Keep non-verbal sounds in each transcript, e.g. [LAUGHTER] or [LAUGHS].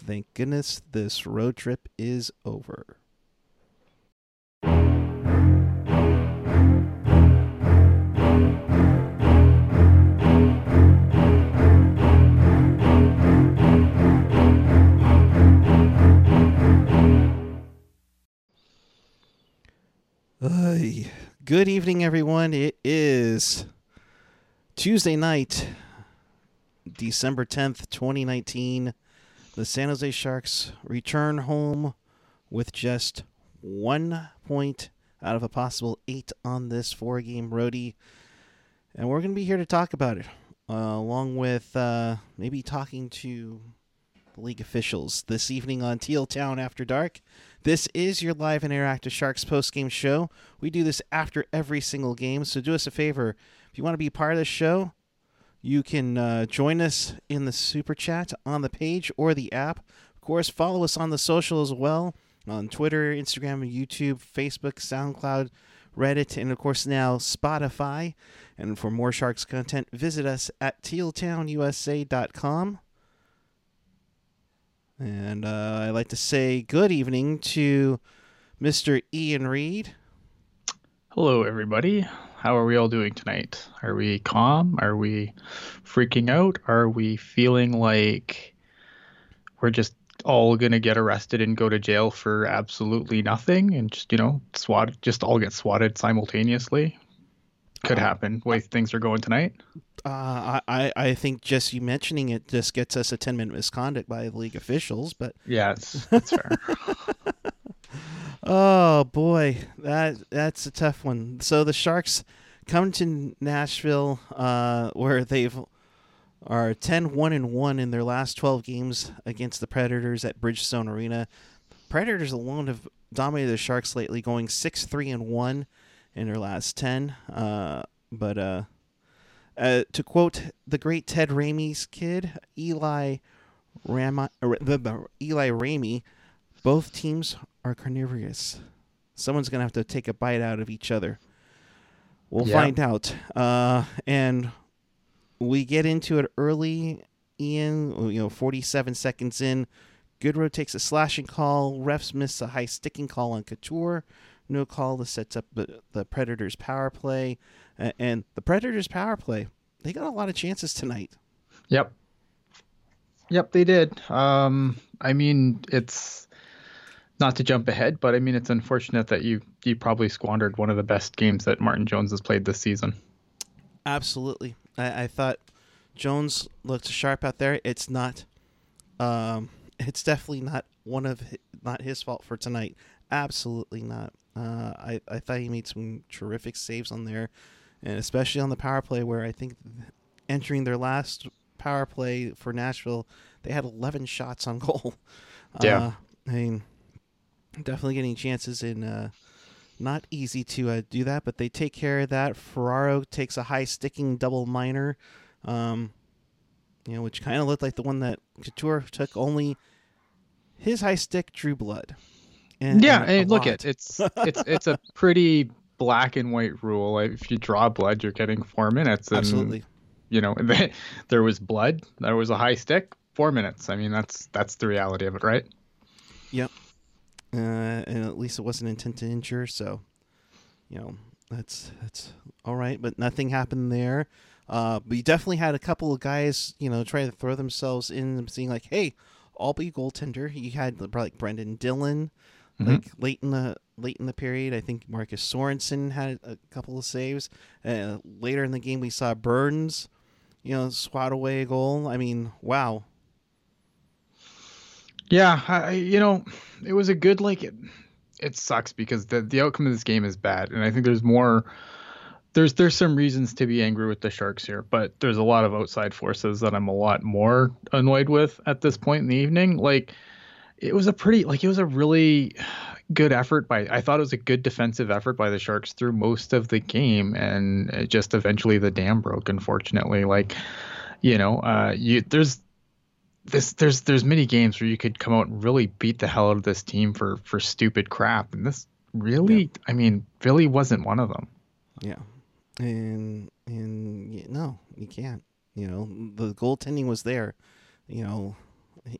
Thank goodness this road trip is over. Ay, good evening, everyone. It is Tuesday night, December 10th, 2019. The San Jose Sharks return home with just one point out of a possible eight on this four game roadie. And we're going to be here to talk about it, uh, along with uh, maybe talking to the league officials this evening on Teal Town After Dark. This is your live and interactive Sharks post game show. We do this after every single game, so do us a favor. If you want to be part of the show, you can uh, join us in the super chat on the page or the app. Of course, follow us on the social as well on Twitter, Instagram, YouTube, Facebook, SoundCloud, Reddit, and of course now Spotify. And for more Sharks content, visit us at tealtownusa.com. And uh, I'd like to say good evening to Mr. Ian Reed. Hello, everybody. How are we all doing tonight? Are we calm? Are we freaking out? Are we feeling like we're just all going to get arrested and go to jail for absolutely nothing and just, you know, swat, just all get swatted simultaneously? Could happen. Way things are going tonight. Uh, I, I think just you mentioning it just gets us a 10 minute misconduct by the league officials, but. Yeah, it's, that's fair. [LAUGHS] oh, boy. that That's a tough one. So the Sharks come to Nashville uh, where they've are 10 1 and 1 in their last 12 games against the Predators at Bridgestone Arena. Predators alone have dominated the Sharks lately, going 6 3 and 1 in their last 10. Uh, but uh, uh, to quote the great Ted Ramey's kid, Eli Rama, Eli Ramey, both teams are carnivorous. Someone's going to have to take a bite out of each other. We'll yeah. find out. Uh, and we get into it early. Ian, you know, 47 seconds in, Goodrow takes a slashing call. Refs miss a high sticking call on Couture. No call that sets up the, the Predators' power play. Uh, and the Predators' power play, they got a lot of chances tonight. Yep. Yep, they did. Um, I mean, it's not to jump ahead, but I mean, it's unfortunate that you you probably squandered one of the best games that Martin Jones has played this season. Absolutely, I, I thought Jones looked sharp out there. It's not, um, [LAUGHS] it's definitely not one of his, not his fault for tonight. Absolutely not. Uh, I I thought he made some terrific saves on there, and especially on the power play where I think entering their last power play for Nashville, they had 11 shots on goal. Yeah, uh, I mean, definitely getting chances in. Uh, not easy to uh, do that, but they take care of that. Ferraro takes a high sticking double minor, um, you know, which kind of looked like the one that Couture took. Only his high stick drew blood. And, yeah, and look at it's it's it's a pretty black and white rule. If you draw blood, you're getting four minutes. And, Absolutely. You know, [LAUGHS] there was blood. There was a high stick. Four minutes. I mean, that's that's the reality of it, right? Yep uh, and at least it wasn't intent to injure. So, you know, that's that's all right. But nothing happened there. Uh, but you definitely had a couple of guys, you know, trying to throw themselves in, and seeing like, hey, I'll be goaltender. You had like Brenden Dillon, mm-hmm. like late in the late in the period. I think Marcus Sorensen had a couple of saves. Uh, later in the game, we saw Burns, you know, swat away a goal. I mean, wow. Yeah, I, you know, it was a good like it, it sucks because the the outcome of this game is bad, and I think there's more. There's there's some reasons to be angry with the Sharks here, but there's a lot of outside forces that I'm a lot more annoyed with at this point in the evening. Like, it was a pretty like it was a really good effort by I thought it was a good defensive effort by the Sharks through most of the game, and just eventually the dam broke. Unfortunately, like you know, uh, you there's this there's there's many games where you could come out and really beat the hell out of this team for for stupid crap, and this really, yeah. I mean, really wasn't one of them. Yeah, and and no, you can't. You know, the goaltending was there. You know,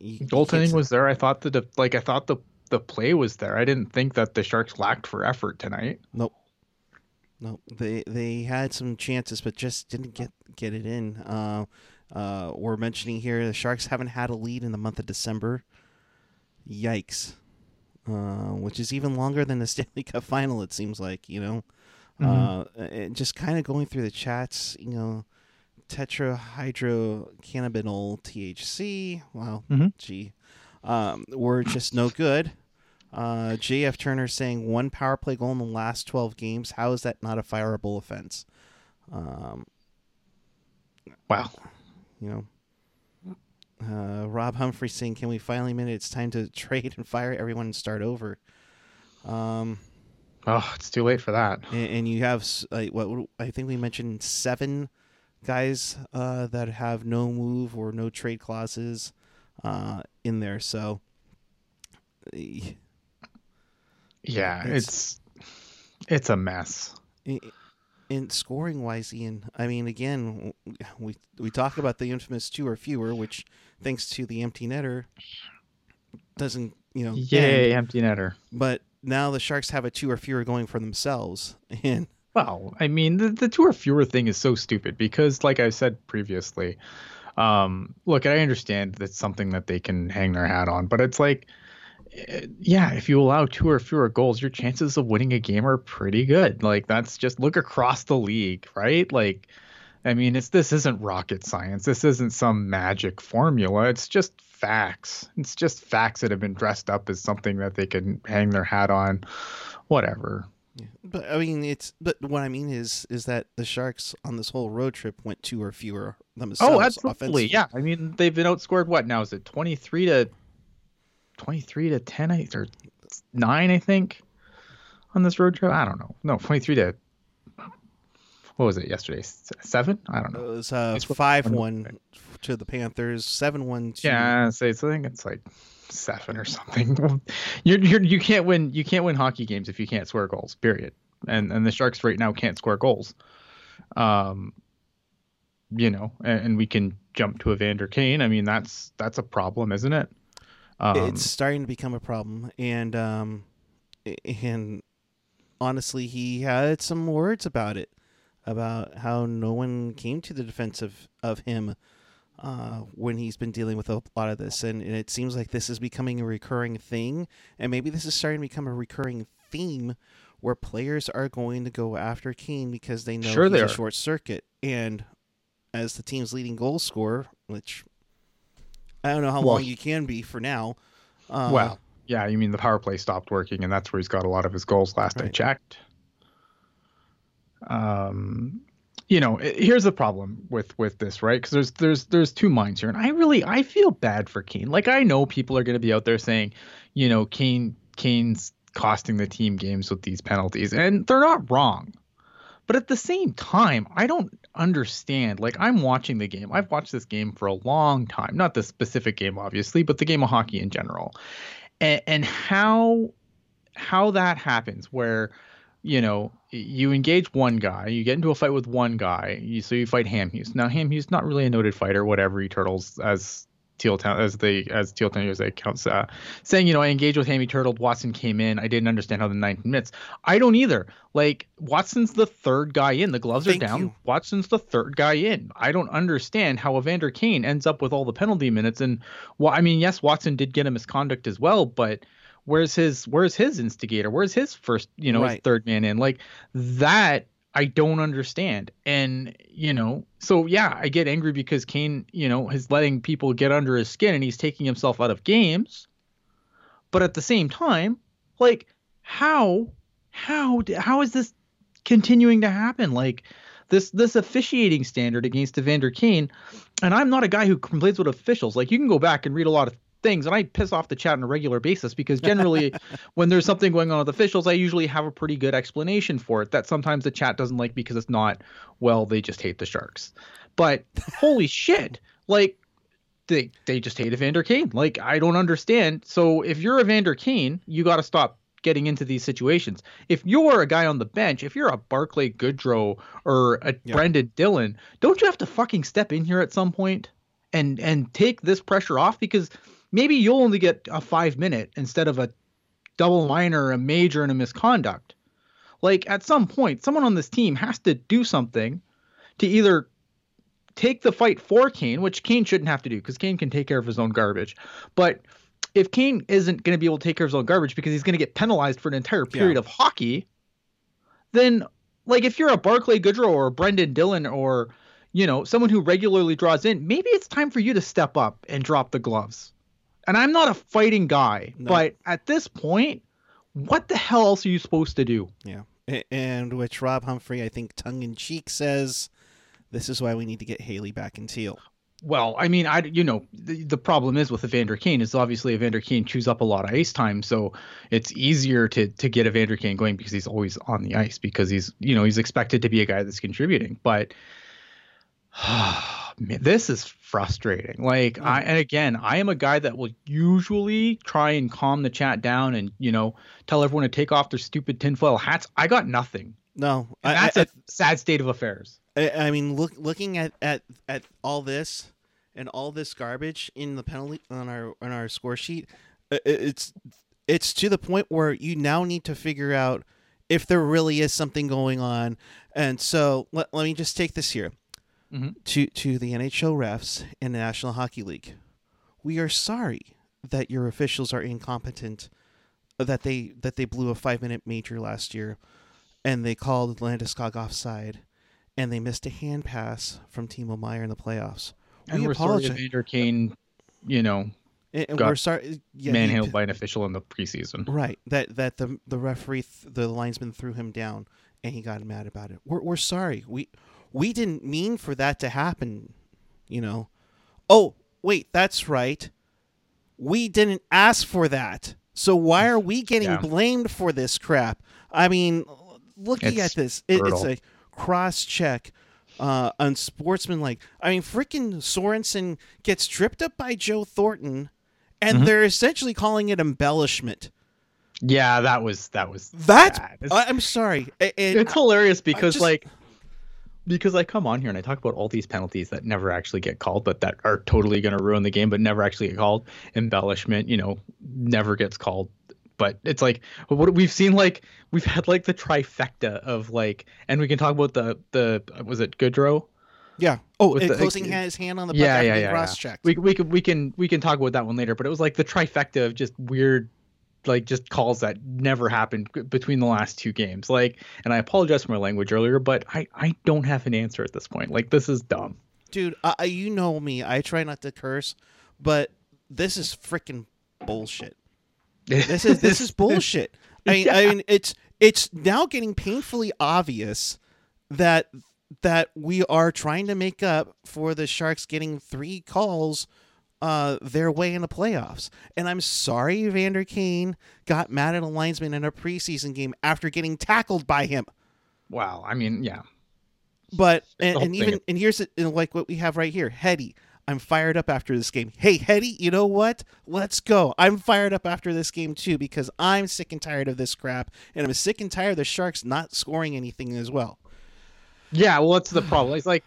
You, Goaltending was there. I thought that the, like I thought the the play was there. I didn't think that the Sharks lacked for effort tonight. Nope. Nope. They they had some chances, but just didn't get get it in. Uh, uh, we're mentioning here the Sharks haven't had a lead in the month of December. Yikes. Uh, which is even longer than the [LAUGHS] Stanley Cup final. It seems like you know. Mm-hmm. Uh, and just kind of going through the chats, you know, tetrahydrocannabinol THC. Wow, Mhm. gee, um, were just no good. Uh, JF Turner saying one power play goal in the last 12 games. How is that not a fireable offense? Um, Wow. You know, uh, Rob Humphrey saying, "Can we finally admit it's time to [LAUGHS] trade and fire everyone and start over?" Um, Oh, it's too late for that. and, and you have what I think we mentioned seven guys uh, that have no move or no trade clauses uh, in there. So Yeah, It's- it's it's a mess. In scoring wise, Ian, I mean, again, we we talk about the infamous two or fewer, which thanks to the empty netter doesn't you know end. Yay, empty netter. but now the Sharks have a two or fewer going for themselves, [LAUGHS] and Well, I mean, the, the two or fewer thing is so stupid because, like I said previously, um, look, I understand that's something that they can hang their hat on, but it's like, yeah, if you allow two or fewer goals, your chances of winning a game are pretty good. Like that's just look across the league, right? Like, I mean, it's this isn't rocket science. This isn't some magic formula. It's just facts. It's just facts that have been dressed up as something that they can hang their hat on. Whatever. Yeah. But I mean, it's but what I mean is is that the Sharks on this whole road trip went two or fewer themselves. Oh, absolutely. Yeah. I mean, they've been outscored. What now? Is it twenty three to twenty three to ten? I or nine? I think on this road trip. I don't know. No, twenty three to what was it yesterday? Seven? I don't know It was uh, It's what- five one to the Panthers, seven one to Yeah, so it's, I think it's like seven or something. [LAUGHS] you're, you're you can't win you can't win hockey games if you can't score goals. Period. And and the Sharks right now can't score goals. Um, you know, and, and we can jump to Evander Kane. I mean, that's that's a problem, isn't it? Um, it's starting to become a problem, and um, and honestly, he had some words about it, about how no one came to the defense of of him uh, when he's been dealing with a lot of this, and, and it seems like this is becoming a recurring thing, and maybe this is starting to become a recurring theme where players are going to go after Kane because they know Sure he's they a short circuit, and as the team's leading goal scorer, which I don't know how Well, long you can be for now. Uh, well, yeah, you mean the power play stopped working, and that's where he's got a lot of his goals. Last I checked. Um, you know, here's the problem with with this, right? Because there's there's there's two minds here, and I really I feel bad for Kane. Like I know people are going to be out there saying, you know, Kane Kane's costing the team games with these penalties, and they're not wrong. But at the same time, I don't understand. Like I'm watching the game. I've watched this game for a long time. Not this specific game, obviously, but the game of hockey in general. And, and how how that happens where you know you engage one guy, you get into a fight with one guy, you, so you fight Hamhuis. Now Hamhuis not really a noted fighter, whatever he turtles as Teal Town as the as Teal Town USA counts uh, saying, you know, I engaged with Hammy Turtle. Watson came in. I didn't understand how the 19 minutes. I don't either. Like Watson's the third guy in. The gloves Thank are down. you. Watson's the third guy in. I don't understand how Evander Kane ends up with all the penalty minutes. And well, I mean, yes, Watson did get a misconduct as well, but where's his where's his instigator? Where's his first, you know, his third man in? Like that I don't understand. And, you know, so yeah, I get angry because Kane, you know, is letting people get under his skin and he's taking himself out of games. But at the same time, like how how how is this continuing to happen? Like this this officiating standard against Evander Kane, and I'm not a guy who complains with officials. Like you can go back and read a lot of things, and I piss off the chat on a regular basis because generally, [LAUGHS] when there's something going on with officials, I usually have a pretty good explanation for it. That sometimes the chat doesn't like because it's not well, they just hate the Sharks. But [LAUGHS] holy shit, like they they just hate Evander Kane. Like I don't understand. So if you're Evander Kane, you got to stop getting into these situations. If you're a guy on the bench, if you're a Barclay Goodrow or a Yeah. Brenden Dillon, don't you have to fucking step in here at some point and and take this pressure off because maybe you'll only get a five minute instead of a double minor, a major, and a misconduct. Like at some point, someone on this team has to do something to either take the fight for Kane, which Kane shouldn't have to do because Kane can take care of his own garbage. But if Kane isn't going to be able to take care of his own garbage because he's going to get penalized for an entire period yeah. of hockey, then like if you're a Barclay Goodrow or a Brenden Dillon or you know someone who regularly draws in, maybe it's time for you to step up and drop the gloves. And I'm not a fighting guy, no. but at this point, what the hell else are you supposed to do? Yeah. And which Rob Humphrey, I think, tongue in cheek says, this is why we need to get Haley back in teal. Well, I mean, I you know the, the problem is with Evander Kane is obviously Evander Kane chews up a lot of ice time, so it's easier to to get Evander Kane going because he's always on the ice because he's you know he's expected to be a guy that's contributing. But [SIGHS] man, this is frustrating. Like I and again, I am a guy that will usually try and calm the chat down and you know tell everyone to take off their stupid tinfoil hats. I got nothing. No, I, that's I, a sad state of affairs. I, I mean, look, looking at, at at all this and all this garbage in the penalty on our on our score sheet, uh, uh, it's it's to the point where you now need to figure out if there really is something going on. And so let, let me just take this here mm-hmm. to to the NHL refs in the National Hockey League. We are sorry that your officials are incompetent, that they that they blew a five minute major last year, and they called Landeskog offside and they missed a hand pass from Timo Meier in the playoffs. And we apologize. sorry Evander Kane, you know, and, and we're sorry, yeah, manhandled by an official in the preseason. Right, that that the the referee, th- the linesman threw him down, and he got mad about it. We're we're sorry. We we didn't mean for that to happen. You know. Oh wait, that's right. We didn't ask for that. So why are we getting yeah. blamed for this crap? I mean, looking it's at this, it, it's a cross check uh, unsportsmanlike. I mean, freaking Sorensen gets tripped up by Joe Thornton, and mm-hmm. they're essentially calling it embellishment. Yeah, that was that was that's. I'm sorry. It, it's hilarious because just, like because I come on here and I talk about all these penalties that never actually get called, but that are totally going to ruin the game, but never actually get called. Embellishment, you know, never gets called but it's like what we've seen like we've had like the trifecta of like and we can talk about the the was it Goodrow yeah. Oh, the, closing his hand on the puck yeah, yeah, yeah, cross yeah. check. We we can we can we can talk about that one later. But it was like the trifecta of just weird, like just calls that never happened between the last two games. Like, and I apologize for my language earlier, but I I don't have an answer at this point. Like, this is dumb. Dude, uh, you know me. I try not to curse, but this is freaking bullshit. This is this is [LAUGHS] bullshit. I mean, yeah. I mean, it's it's now getting painfully obvious that that we are trying to make up for the Sharks getting three calls uh, their way in the playoffs. And I'm sorry Vander Kane got mad at a linesman in a preseason game after getting tackled by him. Wow. I mean, yeah. But and, and even and here's it, like what we have right here, Hetty. I'm fired up after this game. Hey, Hetty, you know what? Let's go. I'm fired up after this game too because I'm sick and tired of this crap, and I'm sick and tired of the Sharks not scoring anything as well. Yeah, well, that's the problem. It's like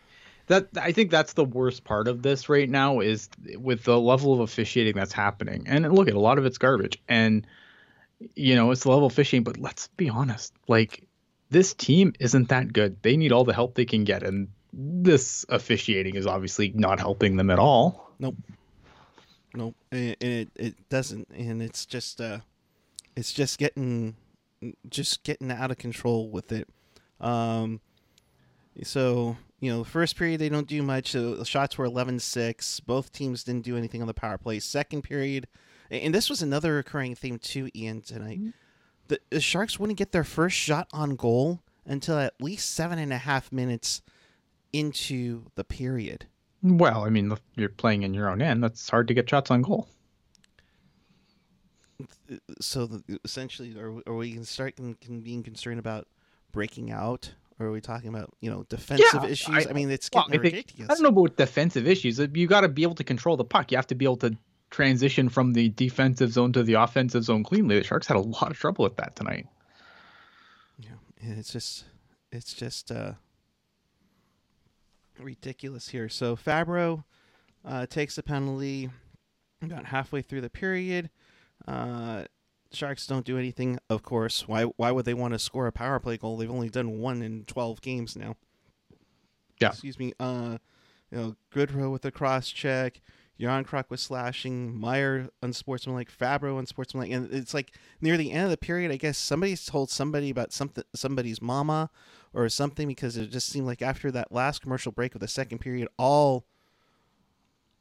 that. I think that's the worst part of this right now is with the level of officiating that's happening. And look at a lot of it's garbage, and you know it's level officiating. But let's be honest, like this team isn't that good. They need all the help they can get, and this officiating is obviously not helping them at all. Nope. Nope. It, it, it doesn't, and it's just uh, it's just getting just getting out of control with it. Um, so you know, first period they don't do much. So the shots were 11-6. Both teams didn't do anything on the power play. Second period, and this was another recurring theme too, Ian tonight. Mm-hmm. The, the Sharks wouldn't get their first shot on goal until at least seven and a half minutes into the period. Well, I mean, you're playing in your own end. That's hard to get shots on goal. So essentially, are, are we can start being concerned about breaking out? Or are we talking about you know defensive yeah, issues? I, I, mean, it's getting well, I think, ridiculous. I don't know about defensive issues. You got to be able to control the puck. You have to be able to transition from the defensive zone to the offensive zone cleanly. The Sharks had a lot of trouble with that tonight. Yeah, it's just, it's just. uh ridiculous here. So Fabbro uh, takes a penalty. About halfway through the period, uh, Sharks don't do anything. Of course, why why would they want to score a power play goal? They've only done one in twelve games now. Yeah. Excuse me. Uh, you know, Goodrow with a cross check. Järnkrok was slashing. Meier unsportsmanlike. Fabbro unsportsmanlike. And it's like near the end of the period. I guess somebody told somebody about something, somebody's mama, or something, because it just seemed like after that last commercial break of the second period, all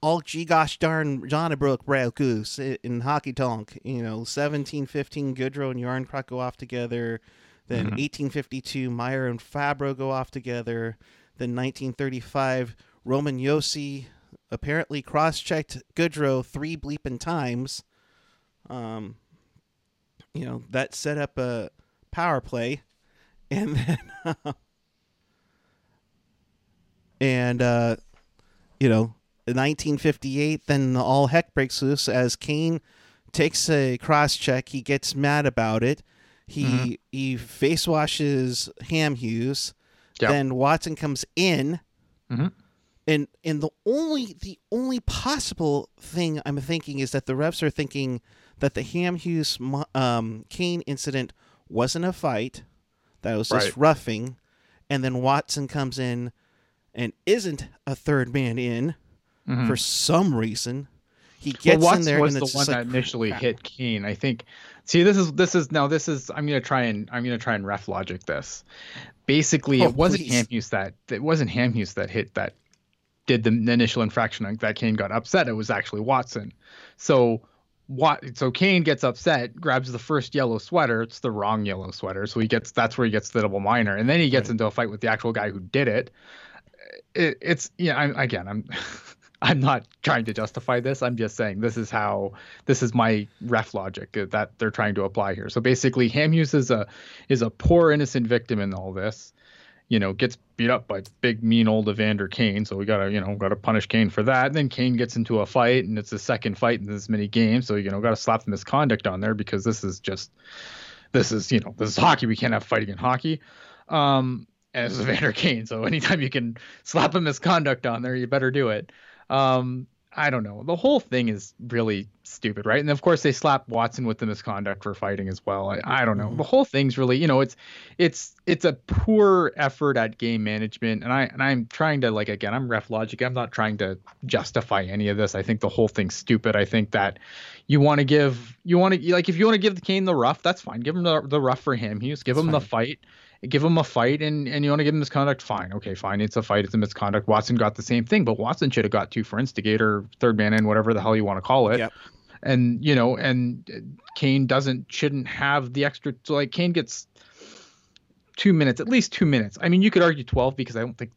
all gee gosh darn Donnybrook Braille Goose in hockey tonk. You know, 1715 Goodrow and Järnkrok go off together. Then Mhm. 1852 Meier and Fabbro go off together. Then 1935 Roman Josi apparently cross-checked Goodrow three bleeping times. Um, you know that set up a power play, [LAUGHS] and then [LAUGHS] and uh, you know, 1958, then all heck breaks loose as Kane takes a cross check. He gets mad about it. He Mhm. he face washes Hamhuis. Yep. Then Watson comes in, Mhm. and and the only the only possible thing I'm thinking is that the refs are thinking that the Hamhuis um, Kane incident wasn't a fight, that it was just Right. roughing, and then Watson comes in and isn't a third man in Mhm. for some reason. He well, gets in there was and the it's one just like, that initially crap. hit Kane. I think. See, this is this is now this is I'm gonna try and I'm gonna try and ref logic this. Basically, Oh, it wasn't please. Hamhuis that it wasn't Hamhuis that hit that did the initial infraction that Kane got upset. It was actually Watson. So what? So Kane gets upset, grabs the first yellow sweater. It's the wrong yellow sweater. So he gets that's where he gets the double minor, and then he gets Right. into a fight with the actual guy who did it. it it's yeah. I'm again. I'm. [LAUGHS] I'm not trying to justify this. I'm just saying this is how this is my ref logic that they're trying to apply here. So basically, Hamhuis is a is a poor innocent victim in all this. You know, gets beat up by big mean old Evander Kane. So we gotta you know gotta punish Kane for that. And then Kane gets into a fight, and it's the second fight in this many games. So you know gotta slap the misconduct on there because this is just this is you know this is hockey. We can't have fighting in hockey. Um, as Evander Kane. So anytime you can slap a misconduct on there, you better do it. Um, I don't know. The whole thing is really stupid, right? And of course they slap Watson with the misconduct for fighting as well. I, I don't know. Mhm. The whole thing's really, you know, it's it's it's a poor effort at game management. And I and I'm trying to like again, I'm ref logic. I'm not trying to justify any of this. I think the whole thing's stupid. I think that you want to give you want to like if you want to give the Kane the rough, that's fine. Give him the, the rough for him. Hughes. Give That's him the fight give him a fight and and you want to give him misconduct? Fine. Okay fine. It's a fight. It's a misconduct. Watson got the same thing but watson should have got two for instigator third man in whatever the hell you want to call it. Yep. and you know and uh, kane doesn't shouldn't have the extra so like kane gets two minutes at least two minutes. I mean you could argue 12 because i don't think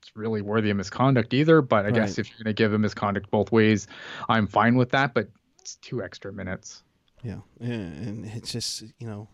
it's really worthy of misconduct either but i guess if you're going to give him misconduct both ways i'm fine with that but it's two extra minutes. Yeah, and it's just you know,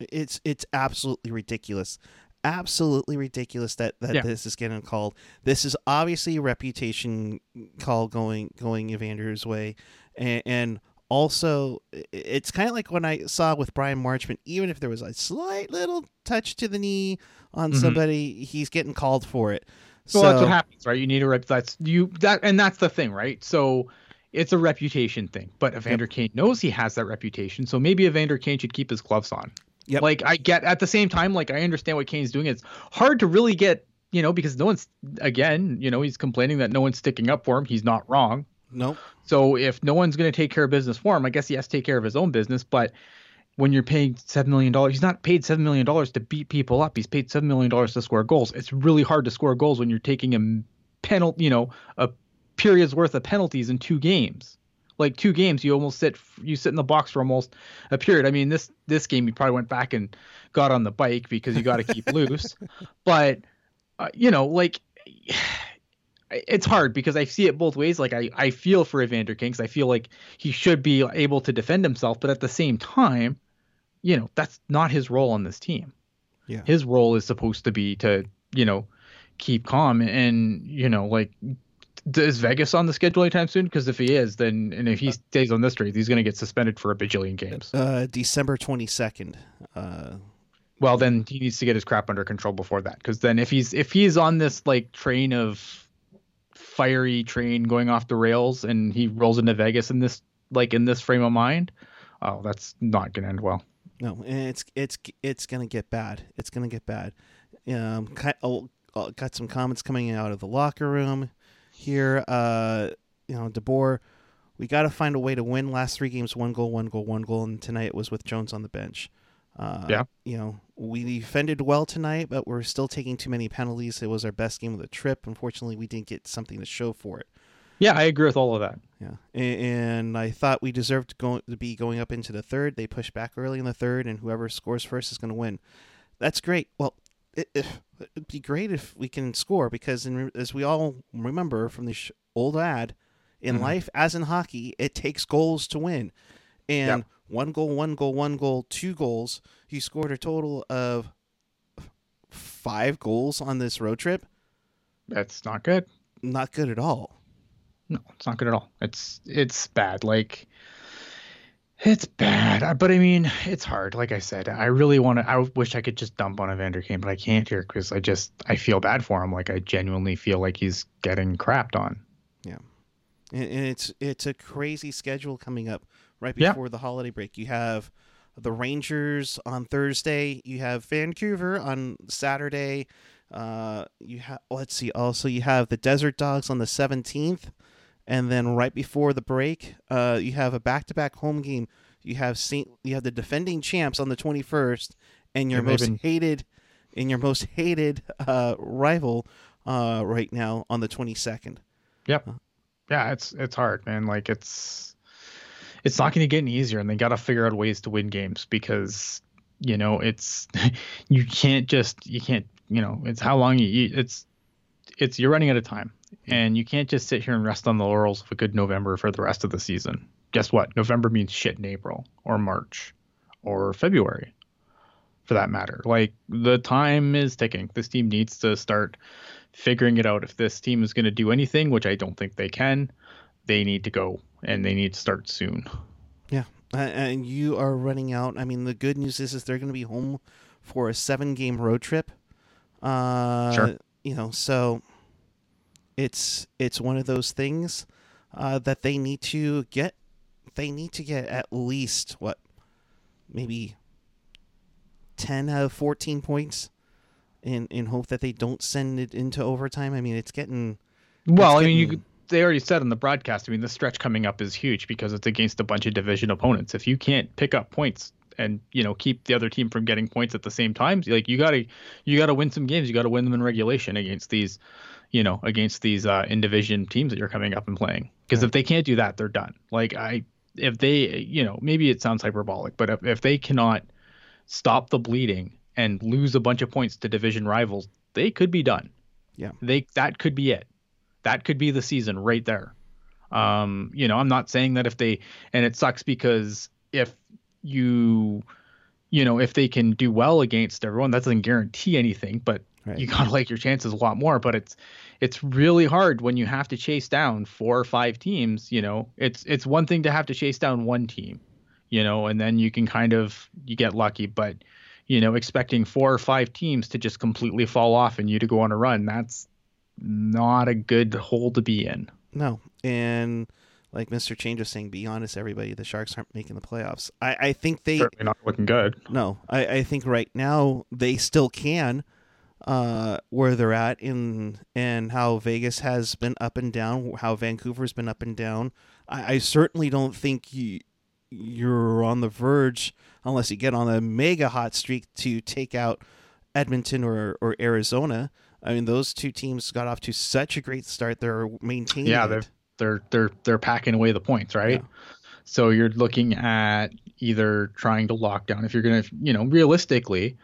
it's it's absolutely ridiculous, absolutely ridiculous that that Yeah. this is getting called. This is obviously a reputation call going going Evander's way, and, and also it's kind of like when I saw with Brian Marchand. Even if there was a slight little touch to the knee on Mhm. somebody, he's getting called for it. Well, so that's what happens, right? You need a rep. That's you that, and that's the thing, right? So it's a reputation thing. But Evander Kane knows he has that reputation, so maybe Evander Kane should keep his gloves on. Yep. Like I get at the same time, like I understand what Kane's doing. It's hard to really get, you know, because no one's again, you know, he's complaining that no one's sticking up for him. He's not wrong. nope. So if no one's going to take care of business for him, I guess he has to take care of his own business. But when you're paying seven million dollars, he's not paid seven million dollars to beat people up. He's paid seven million dollars to score goals. It's really hard to score goals when you're taking a penalty, you know, a period's worth of penalties in two games. Like two games, you almost sit you sit in the box for almost a period. I mean, this this game you probably went back and got on the bike because you got to keep [LAUGHS] loose. But uh, you know, like [SIGHS] it's hard because I see it both ways. Like I, I feel for Evander King 'cause I feel like he should be able to defend himself, but at the same time, you know, that's not his role on this team. Yeah. His role is supposed to be to, you know, keep calm and, you know, like is Vegas on the schedule anytime soon? Because if he is, then and if he stays on this streak, he's going to get suspended for a bajillion games. Uh, December twenty second. Uh, Well, then he needs to get his crap under control before that. Because then if he's if he's on this like train of fiery train going off the rails and he rolls into Vegas in this like in this frame of mind, oh, that's not going to end well. No, it's it's it's going to get bad. It's going to get bad. Um, got, oh, got some comments coming out of the locker room here. Uh, you know, DeBoer, we got to find a way to win. Last three games, one goal, one goal, one goal, and tonight it was with Jones on the bench. Uh, yeah. You know, we defended well tonight, but we're still taking too many penalties. It was our best game of the trip. Unfortunately, we didn't get something to show for it. Yeah, I agree with all of that. Yeah, and, I thought we deserved to, go, to be going up into the third. They pushed back early in the third, and whoever scores first is going to win. That's great. Well, it, it, would be great if we can score because, in, as we all remember from the old ad, in mm-hmm. life as in hockey, it takes goals to win, and yep. one goal, one goal, one goal, two goals. You scored a total of five goals on this road trip. That's not good. Not good at all. No, it's not good at all. It's it's bad. Like it's bad. But I mean, it's hard. Like I said, I really want to. I wish I could just dump on Evander Kane, but I can't here because I just I feel bad for him. Like I genuinely feel like he's getting crapped on. Yeah, and it's it's a crazy schedule coming up right before yeah. the holiday break. You have the Rangers on Thursday. You have Vancouver on Saturday. Uh, you have let's see. Also, you have the Desert Dogs on the seventeenth and then right before the break, uh, you have a back-to-back home game. You have Saint, you have the defending champs on the 21st, and your most been... hated, and your most hated uh, rival uh, right now on the 22nd. Yep. Yeah, it's it's hard, man. Like it's it's not going to get any easier, and they got to figure out ways to win games because you know it's [LAUGHS] you can't just you can't you know it's how long you it's it's you're running out of time and you can't just sit here and rest on the laurels of a good November for the rest of the season. Guess what? November means shit in April or March or February for that matter. Like the time is ticking. This team needs to start figuring it out. If this team is going to do anything, which I don't think they can, they need to go and they need to start soon. Yeah. And you are running out. I mean, the good news is, is they're going to be home for a seven game road trip. Uh, sure. You know, so it's it's one of those things uh, that they need to get. They need to get at least what, maybe ten out of fourteen points, in in hope that they don't send it into overtime. I mean, it's getting. Well, it's I mean, you. They already said on the broadcast. I mean, the stretch coming up is huge because it's against a bunch of division opponents. If you can't pick up points and you know keep the other team from getting points at the same time, like you gotta you gotta win some games. You gotta win them in regulation against these you know, against these uh, in division teams that you're coming up and playing. Because right. if they can't do that, they're done. Like I, if they, you know, maybe it sounds hyperbolic, but if, if they cannot stop the bleeding and lose a bunch of points to division rivals, they could be done. Yeah, they that could be it. That could be the season right there. Um, you know, I'm not saying that if they and it sucks because if you you know, if they can do well against everyone, that doesn't guarantee anything, but right. you gotta [LAUGHS] like your chances a lot more. But it's it's really hard when you have to chase down four or five teams. You know, it's it's one thing to have to chase down one team, you know, and then you can kind of you get lucky. But you know, expecting four or five teams to just completely fall off and you to go on a run, that's not a good hole to be in. No, and like Mr. Change was saying, be honest, everybody, the Sharks aren't making the playoffs. I, I think they certainly not looking good. No, I, I think right now they still can uh, where they're at in and how Vegas has been up and down, how Vancouver's been up and down. I, I certainly don't think you you're on the verge unless you get on a mega hot streak to take out Edmonton or, or Arizona. I mean, those two teams got off to such a great start. They're maintaining. Yeah, they're they're they're they're packing away the points, right? Yeah. So you're looking at either trying to lock down if you're gonna, you know, realistically,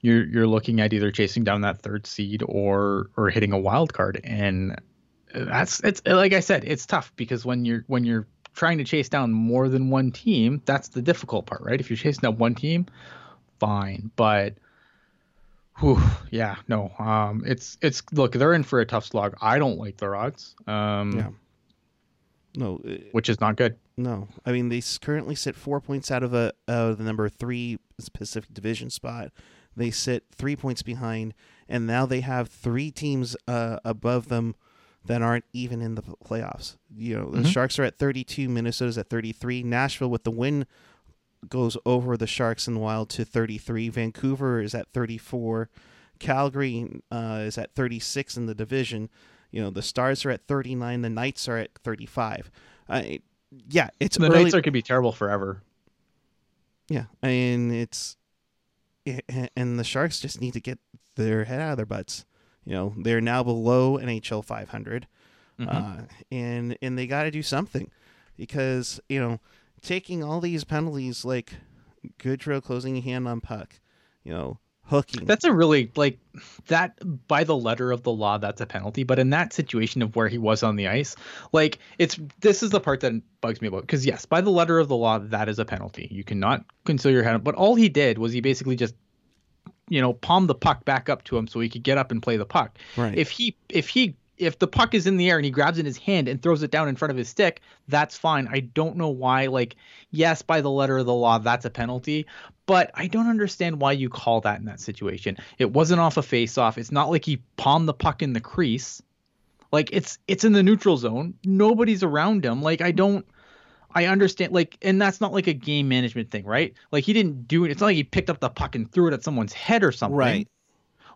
you're you're looking at either chasing down that third seed or or hitting a wild card. And that's it's like I said it's tough because when you're when you're trying to chase down more than one team that's the difficult part right? If you're chasing down one team fine. But whew, yeah no um it's it's look they're in for a tough slog. I don't like the odds. Um yeah no which is not good no I mean they currently sit four points out of a out of the number three Pacific Division spot they sit three points behind, and now they have three teams uh, above them that aren't even in the playoffs. You know, the Mhm. Sharks are at 32, Minnesota's at 33. Nashville with the win goes over the Sharks and Wild to 33. Vancouver is at 34. Calgary uh, is at 36 in the division. You know, the Stars are at 39. The Knights are at 35. I yeah, it's The early. Knights are gonna be terrible forever. Yeah, I mean it's, and the Sharks just need to get their head out of their butts. You know, they're now below NHL 500, Mhm. uh, and and they got to do something because you know taking all these penalties like Goodrow closing a hand on puck, you know, hooking. That's a really like that by the letter of the law. That's a penalty. But in that situation of where he was on the ice, like it's this is the part that bugs me about because yes, by the letter of the law, that is a penalty. You cannot conceal your hand. But all he did was he basically just, you know, palm the puck back up to him so he could get up and play the puck. right. If he if he if the puck is in the air and he grabs it in his hand and throws it down in front of his stick, that's fine. I don't know why. Like, yes, by the letter of the law, that's a penalty, but I don't understand why you call that in that situation. It wasn't off a face-off. It's not like he palmed the puck in the crease. Like it's it's in the neutral zone. Nobody's around him. Like I don't. I understand, like, and that's not like a game management thing, right? Like he didn't do it. It's not like he picked up the puck and threw it at someone's head or something right.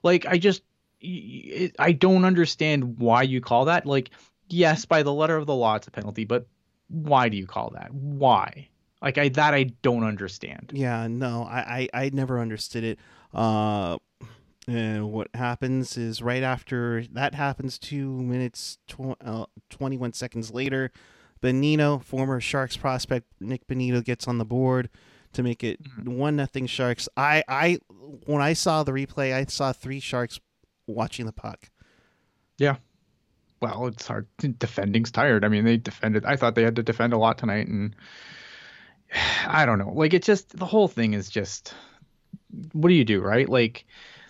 like i just I don't understand why you call that like yes by the letter of the law it's a penalty but why do you call that why like i that i don't understand Yeah, no, I, I, I never understood it. Uh, and what happens is right after that happens, two minutes, tw- uh, 21 seconds later, Bonino, former Sharks prospect Nick Bonino, gets on the board to make it Mhm. one nothing Sharks. I, I, when I saw the replay, I saw three Sharks watching the puck. Yeah. Well it's hard [LAUGHS] defending's tired i mean they defended i thought they had to defend a lot tonight and [SIGHS] i don't know. Like it just the whole thing is just what do you do right? Like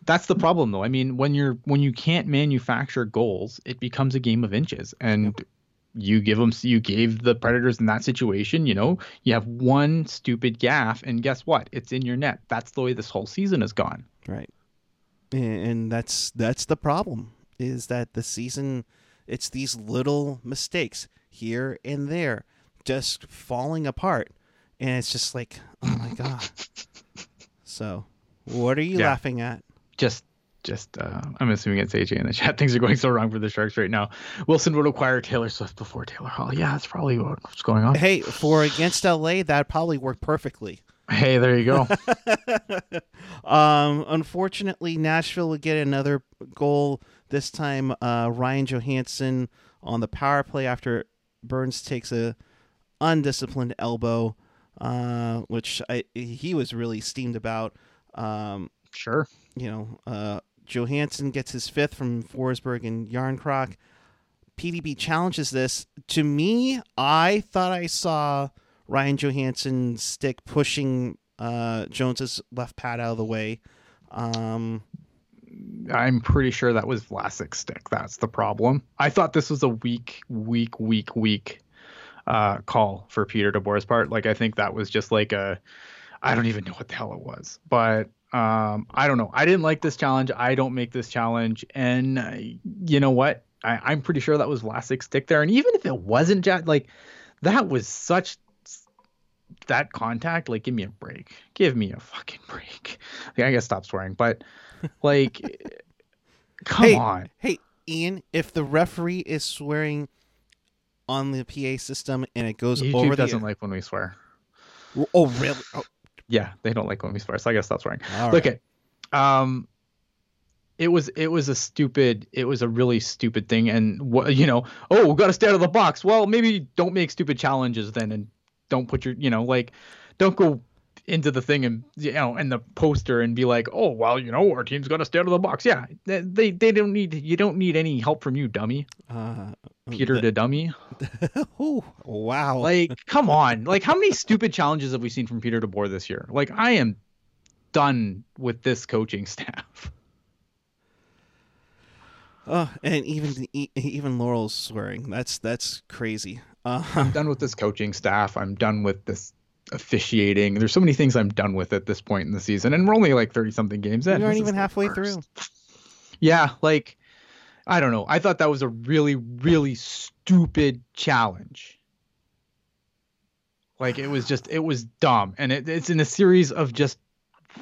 that's the problem though. I mean when you're when you can't manufacture goals it becomes a game of inches. And you give them you gave the predators in that situation you know you have one stupid gaff and guess what? It's in your net. That's the way this whole season has gone. Right. And, and that's that's the problem is that the season it's these little mistakes here and there just falling apart and it's just like oh my [LAUGHS] god. so, what are you Yeah. laughing at? just just uh, I'm assuming it's AJ in the chat. [LAUGHS] Things are going so wrong for the Sharks right now. Wilson would acquire Taylor Swift before Taylor Hall. Yeah, that's probably what's going on. Hey, for against LA that probably worked perfectly. Hey, there you go. [LAUGHS] um, unfortunately, Nashville would get another goal. This time, uh, Ryan Johansen on the power play after Burns takes a undisciplined elbow, uh, which I, he was really steamed about. Um, sure. you know, uh, Johansen gets his fifth from Forsberg and Järnkrok. PDB challenges this. To me, I thought I saw Ryan Johansen's stick pushing uh, Jones's left pad out of the way. Um, I'm pretty sure that was Vlasic's stick. That's the problem. I thought this was a weak, weak, weak, weak uh, call for Peter DeBoer's part. Like I think that was just like a, I don't even know what the hell it was, but um, I don't know. I didn't like this challenge. I don't make this challenge, and uh, you know what? I, I'm pretty sure that was Vlasic's stick there. And even if it wasn't, Jack, like that was such that contact. Like, give me a break. Give me a fucking break. Like, I gotta stop swearing, but [LAUGHS] like, come Hey, on. hey, Ian, if the referee is swearing on the PA system and it goes YouTube over doesn't the like when we swear. oh really? Oh, Yeah, they don't like when we swear, so I gotta stop swearing. all Look right. at, um, it was it was a stupid, it was a really stupid thing, and what you know, oh, we got to stay out of the box. Well, maybe don't make stupid challenges then, and don't put your, you know, like, don't go into the thing and you know and the poster and be like oh well you know our team's got to stay out of the box. Yeah they they, don't need you don't need any help from you dummy. Uh, peter the- dummy. [LAUGHS] Ooh, wow. like come on. Like how many stupid challenges have we seen from peter DeBoer this year? Like i am done with this coaching [LAUGHS] staff. Oh, and even even Laurel's swearing. That's that's crazy. Uh, i'm done with this coaching staff. I'm done with this officiating there's so many things i'm done with at this point in the season and we're only like 30 something games in we aren't This even halfway worst. through. yeah like I don't know. I thought that was a really, really stupid challenge. Like it was just, it was dumb, and it, it's in a series of just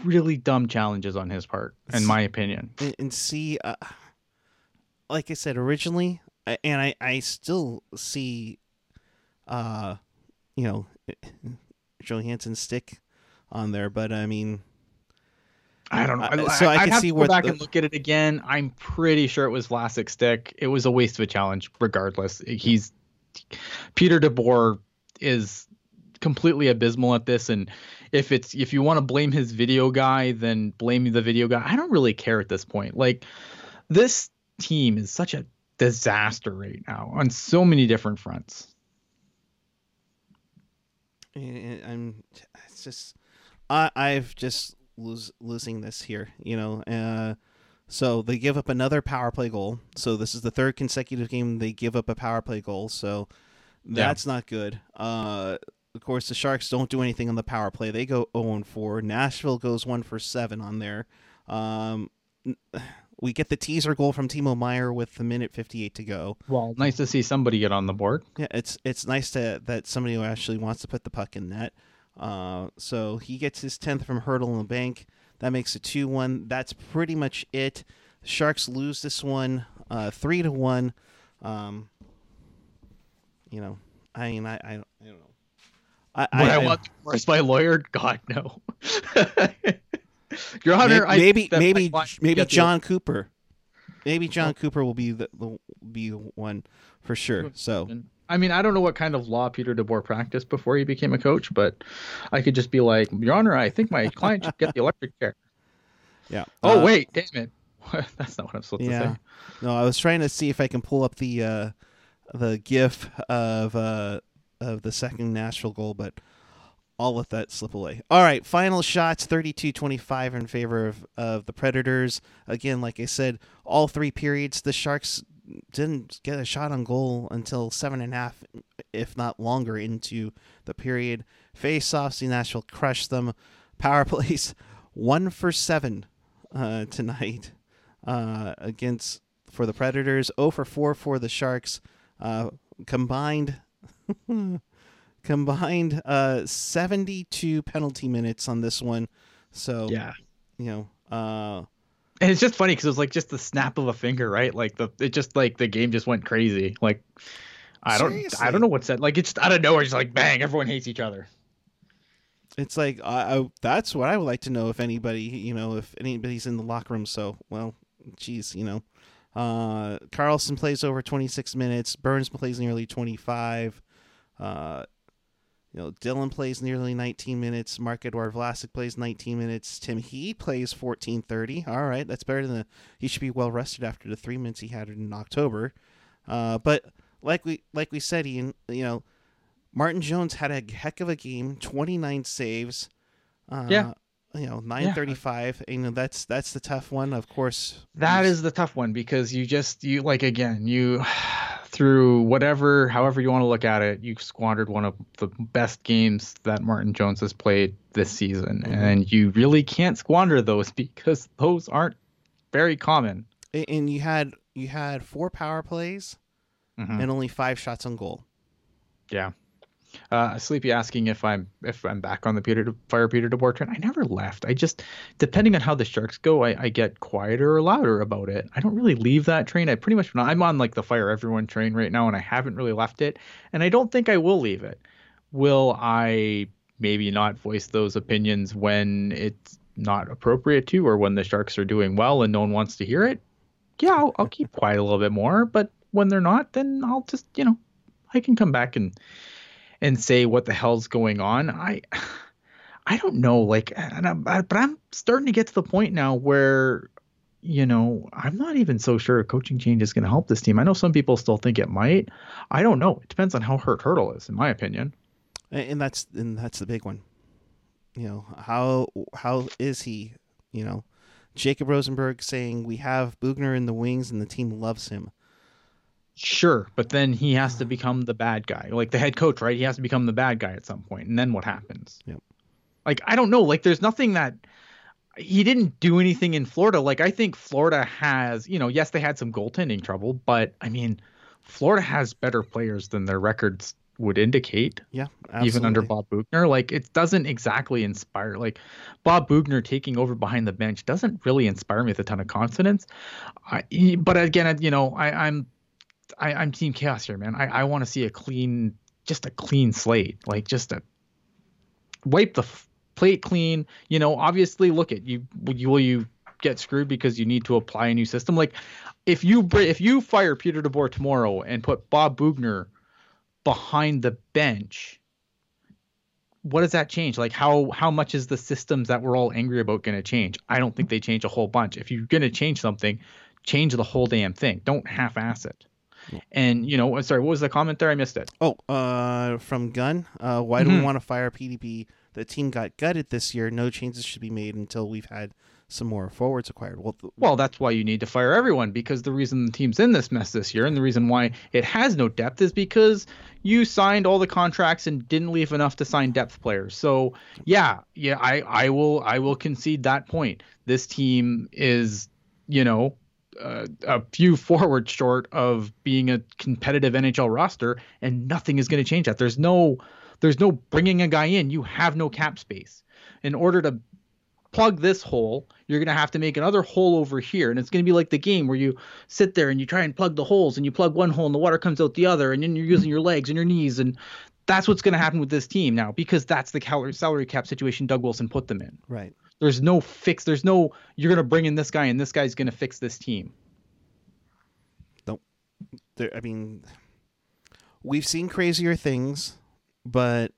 really dumb challenges on his part, in my opinion. And, and see, uh, like I said originally, and I, I still see, uh, you know, Johansen's stick on there, but I mean, I don't know. so I, I can see where go back the... and look at it again. I'm pretty sure it was Vlasic stick. It was a waste of a challenge, regardless. He's Peter DeBoer is completely abysmal at this, and if it's if you want to blame his video guy, then blame the video guy. I don't really care at this point. Like this team is such a disaster right now on so many different fronts. I'm it's just I I've just lose, losing this here. You know, uh, so they give up another power play goal. So this is the third consecutive game they give up a power play goal. So that's yeah. not good. Uh, of course, the Sharks don't do anything on the power play. They go 0 4. Nashville goes 1 for 7 on there. Um, we get the teaser goal from Timo Meier with the minute 58 to go. Well, nice to see somebody get on the board. Yeah, it's it's nice to that somebody who actually wants to put the puck in net. Uh, so he gets his 10th from Hertl in the bank. That makes it 2 1. That's pretty much it. The Sharks lose this one uh, 3 to 1. Um, you know, I mean, I, I, I don't know. I, I, I, want to my lawyer? God, no. [LAUGHS] Your Honor, maybe, maybe, maybe, maybe Jon Cooper. Maybe Jon Cooper will be the, the be the one for sure. So I mean, I don't know what kind of law Peter DeBoer practiced before he became a coach, but I could just be like, Your Honor, I think my client should get the electric chair. [LAUGHS] Yeah. Oh uh, wait, damn it. [LAUGHS] That's not what I'm supposed yeah. to say. No, I was trying to see if I can pull up the uh, the GIF of uh, of the second Nashville goal, but I'll let that slip away. All right, final shots 32-25 in favor of, of the Predators. Again, like I said, all three periods the Sharks didn't get a shot on goal until seven and a half, if not longer, into the period. Face-offs, the Nashville crushed them. Power [LAUGHS] plays, one for seven uh, tonight uh, against for the Predators. 0 for four for the Sharks. Uh, combined, [LAUGHS] combined uh, 72 penalty minutes on this one. So yeah, you know. Uh, and it's just funny because it was like just the snap of a finger, right? Like the it just like the game just went crazy. Like I don't Seriously? I don't know what's that. Like it's out of nowhere, just like bang, everyone hates each other. It's like I, I, that's what I would like to know if anybody you know if anybody's in the locker room. So well, geez, you know, uh, Karlsson plays over 26 minutes. Burns plays nearly 25. Uh, you know, Dillon plays nearly 19 minutes. Marc-Edouard Vlasic plays 19 minutes. Tim He plays 14:30. All right, that's better than the. He should be well rested after the three minutes he had in October. Uh, but like we like we said, Ian, you know, Martin Jones had a heck of a game. 29 saves. Uh, yeah. You know, 935. Yeah. You know, that's that's the tough one, of course. That is the tough one because you just you like again you through whatever, however you want to look at it, you squandered one of the best games that Martin Jones has played this season, mm-hmm. and you really can't squander those [LAUGHS] because those aren't very common. And you had you had four power plays mm-hmm. and only five shots on goal. Yeah. Uh, Sleepy asking if I'm if I'm back on the Peter fire Peter DeBoer train. I never left. I just depending on how the Sharks go, I, I get quieter or louder about it. I don't really leave that train. I pretty much I'm on like the fire everyone train right now, and I haven't really left it, and I don't think I will leave it. Will I maybe not voice those opinions when it's not appropriate to, or when the Sharks are doing well and no one wants to hear it? Yeah, I'll, I'll keep quiet a little bit more. But when they're not, then I'll just you know I can come back and and say what the hell's going on. I I don't know, like, I'm, but I'm starting to get to the point now where, you know, I'm not even so sure a coaching change is going to help this team. I know some people still think it might. I don't know. It depends on how hurt Hertl is, in my opinion. And that's and that's the big one. You know how how is he? You know, Jacob Rosenberg saying we have Boughner in the wings and the team loves him. Sure, but then he has to mm. become the bad guy, like the head coach, right? He has to become the bad guy at some point, and then what happens? Yep. Like I don't know. Like there's nothing that he didn't do anything in Florida. Like I think Florida has, you know, yes, they had some goaltending trouble, but I mean, Florida has better players than their records would indicate. Yeah, absolutely. even under Bob Boughner, like it doesn't exactly inspire. Like Bob Boughner taking over behind the bench doesn't really inspire me with a ton of confidence. I, but again, you know, I, I'm I, I'm Team Chaos here, man. I, I want to see a clean, just a clean slate, like just a wipe the plate clean. You know, obviously, look at you. You will you get screwed because you need to apply a new system. Like if you if you fire Peter DeBoer tomorrow and put Bob Boughner behind the bench, what does that change? Like how how much is the systems that we're all angry about going to change? I don't think they change a whole bunch. If you're going to change something, change the whole damn thing. Don't half-ass it. And you know, sorry, what was the comment there? I missed it. Oh, uh, from Gun. Uh, why do mm-hmm. we want to fire PDP? The team got gutted this year. No changes should be made until we've had some more forwards acquired. Well, th- well, that's why you need to fire everyone because the reason the team's in this mess this year and the reason why it has no depth is because you signed all the contracts and didn't leave enough to sign depth players. So yeah, yeah, I I will I will concede that point. This team is you know uh, a few forward short of being a competitive NHL roster, and nothing is going to change that. There's no, there's no bringing a guy in. You have no cap space. In order to plug this hole, you're going to have to make another hole over here, and it's going to be like the game where you sit there and you try and plug the holes, and you plug one hole and the water comes out the other, and then you're using your legs and your knees, and that's what's going to happen with this team now because that's the salary cap situation Doug Wilson put them in. Right. There's no fix. There's no you're gonna bring in this guy and this guy's gonna fix this team. There. I mean, we've seen crazier things, but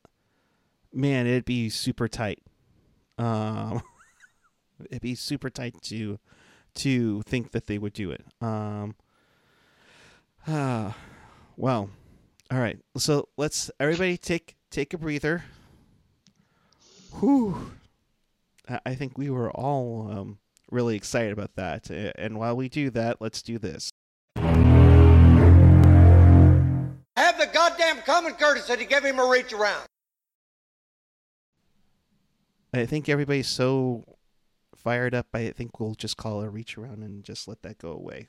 man, it'd be super tight. Um, [LAUGHS] it'd be super tight to to think that they would do it. Um. Uh, [SIGHS] well, all right. So let's everybody take take a breather. Whew. I think we were all um, really excited about that. And while we do that, let's do this. Have the goddamn common courtesy to give him a reach around. I think everybody's so fired up. I think we'll just call a reach around and just let that go away.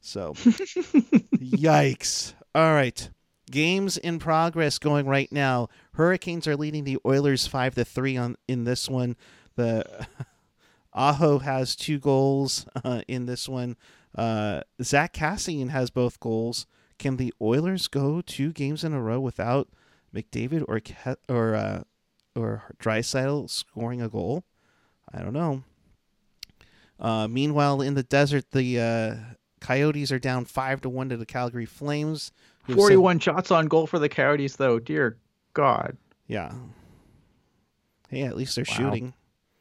So, [LAUGHS] yikes. All right. Games in progress going right now. Hurricanes are leading the Oilers 5 to 3 on in this one. The [LAUGHS] Aho has two goals uh, in this one. Uh, Zack Kassian has both goals. Can the Oilers go two games in a row without McDavid or or uh, or Draisaitl scoring a goal? I don't know. Uh, meanwhile, in the desert, the uh, Coyotes are down five to one to the Calgary Flames. Forty-one shots on goal for the Coyotes, though. Dear God. Yeah. Hey, at least they're wow. shooting.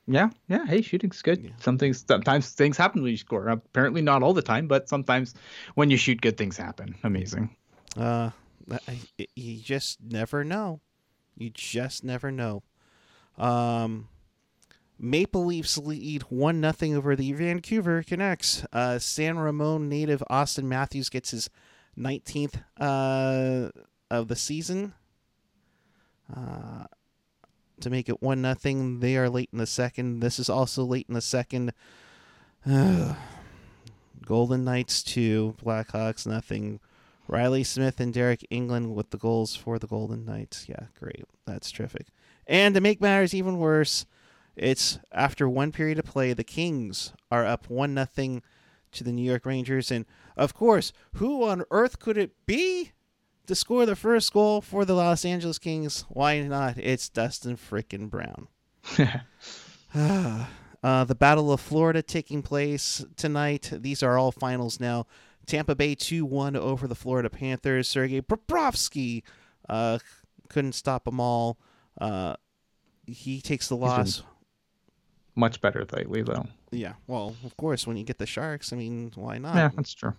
Yeah, yeah. Hey, shooting's good. Yeah. Some sometimes things happen when you score. Apparently, not all the time, but sometimes when you shoot, good things happen. Amazing. Uh, I, you just never know. You just never know. Um, Maple Leafs lead one nothing over the Vancouver Canucks. Uh, San Ramon native Auston Matthews gets his 19th uh, of the season. Uh, to make it one nothing. They are late in the second. This is also late in the second. [SIGHS] Golden Knights two, Blackhawks nothing. Reilly Smith and Deryk Engelland with the goals for the Golden Knights. Yeah, great. That's terrific. And to make matters even worse, it's after one period of play, the Kings are up one nothing to the New York Rangers, and of course, who on earth could it be? To score the first goal for the Los Angeles Kings. Why not? It's Dustin frickin' Brown. [LAUGHS] [SIGHS] uh, the Battle of Florida taking place tonight. These are all finals now. Tampa Bay 2 1 over the Florida Panthers. Sergei Bobrovsky uh, couldn't stop them all. Uh, he takes the loss. Much better lately, though. Yeah, well, of course, when you get the Sharks, I mean, why not? Yeah, that's true.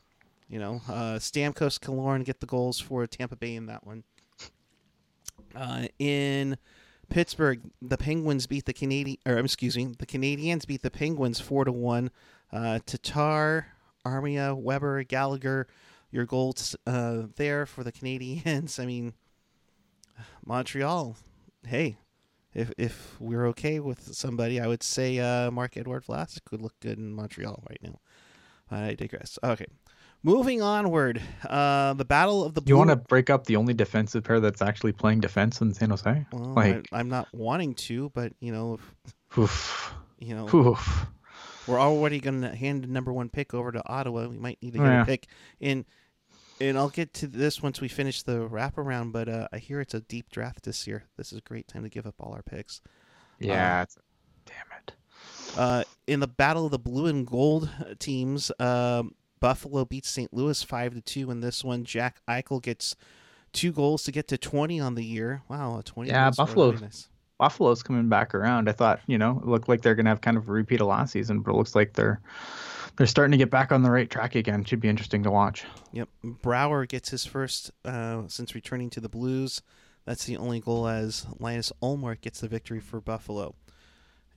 You know, uh, Stamkos, Killorn get the goals for Tampa Bay in that one. Uh, in Pittsburgh, the Penguins beat the Canadian, or excuse me, the Canadiens beat the Penguins four to one. Uh, Tatar, Armia, Weber, Gallagher, your goals uh, there for the Canadiens. [LAUGHS] I mean, Montreal, hey, if if we're okay with somebody, I would say uh, Marc-Edouard Vlasic would look good in Montreal right now. I digress. Okay, moving onward. Uh, the battle of the. You want to break up the only defensive pair that's actually playing defense in San Jose? Well, like I, am not wanting to, but you know, if, oof, you know, oof. we're already going to hand the number one pick over to Ottawa. We might need to get yeah. a pick in and I'll get to this once we finish the wraparound. But uh, I hear it's a deep draft this year. This is a great time to give up all our picks. Yeah, um, damn it. Uh, in the battle of the blue and gold teams, um, Buffalo beats St. Louis five to two in this one. Jack Eichel gets two goals to get to twenty on the year. Wow, a twenty. Yeah, Buffalo. Nice. Buffalo's coming back around. I thought, you know, it looked like they're gonna have kind of a repeat of last season, but it looks like they're they're starting to get back on the right track again. Should be interesting to watch. Yep. Brouwer gets his first uh, since returning to the Blues. That's the only goal as Linus Ullmark gets the victory for Buffalo.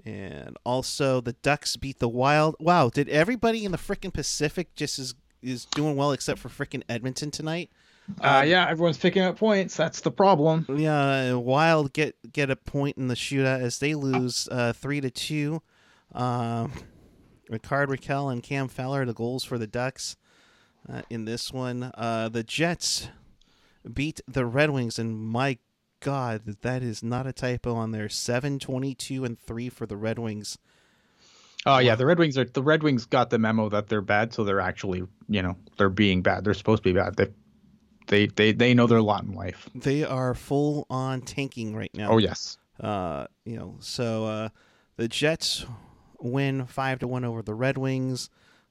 And also the Ducks beat the Wild. Wow, did everybody in the freaking Pacific just is is doing well except for freaking Edmonton tonight? Uh, um, yeah, everyone's picking up points. That's the problem. Yeah, Wild get get a point in the shootout as they lose uh, three to two. Um, Rickard Rakell and Cam Fowler, the goals for the Ducks uh, in this one. Uh, the Jets beat the Red Wings, and my God, that is not a typo on there. Seven twenty-two and three for the Red Wings. Oh yeah, the Red Wings are the Red Wings got the memo that they're bad, so they're actually you know they're being bad. They're supposed to be bad. They they they, they know their lot in life. They are full on tanking right now. Oh yes. Uh, you know, so uh, the Jets win five to one over the Red Wings.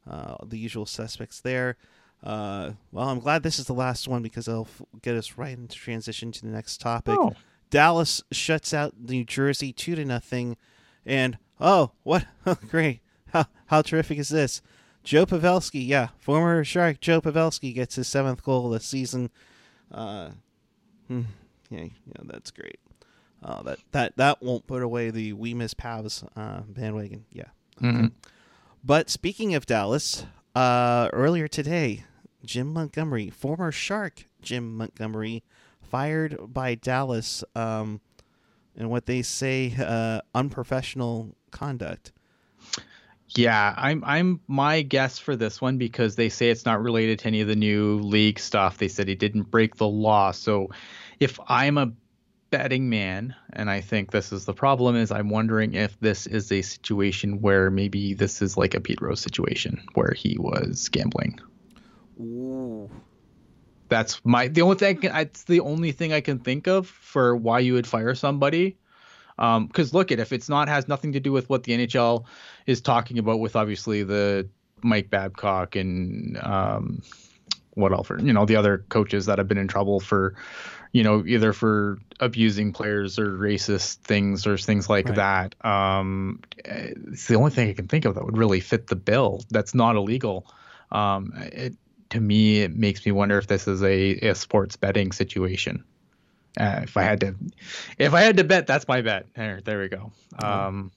Uh, the usual suspects there. Uh, well, I'm glad this is the last one because it'll f- get us right into transition to the next topic. Oh. Dallas shuts out New Jersey two to nothing, and oh, what [LAUGHS] great! How how terrific is this? Joe Pavelski, yeah, former Shark Joe Pavelski gets his seventh goal of the season. Uh, hmm, yeah, yeah, that's great. Uh, that that that won't put away the we miss Pavs uh, bandwagon. Yeah. Mm-hmm. But speaking of Dallas, uh, earlier today, Jim Montgomery, former Shark Jim Montgomery, fired by Dallas, um, and what they say uh, unprofessional conduct. Yeah, I'm I'm my guess for this one because they say it's not related to any of the new league stuff. They said he didn't break the law. So if I'm a betting man, and I think this is the problem, is I'm wondering if this is a situation where maybe this is like a Pete Rose situation where he was gambling. Ooh. That's my the only thing. It's the only thing I can think of for why you would fire somebody. Because um, look at if it's not has nothing to do with what the NHL is talking about with obviously the Mike Babcock and um, what else, you know, the other coaches that have been in trouble for you know, either for abusing players or racist things or things like right. that. Um, it's the only thing I can think of that would really fit the bill. That's not illegal. Um, it to me, it makes me wonder if this is a, a sports betting situation. Uh, if I had to, if I had to bet, that's my bet. There, there we go. Um,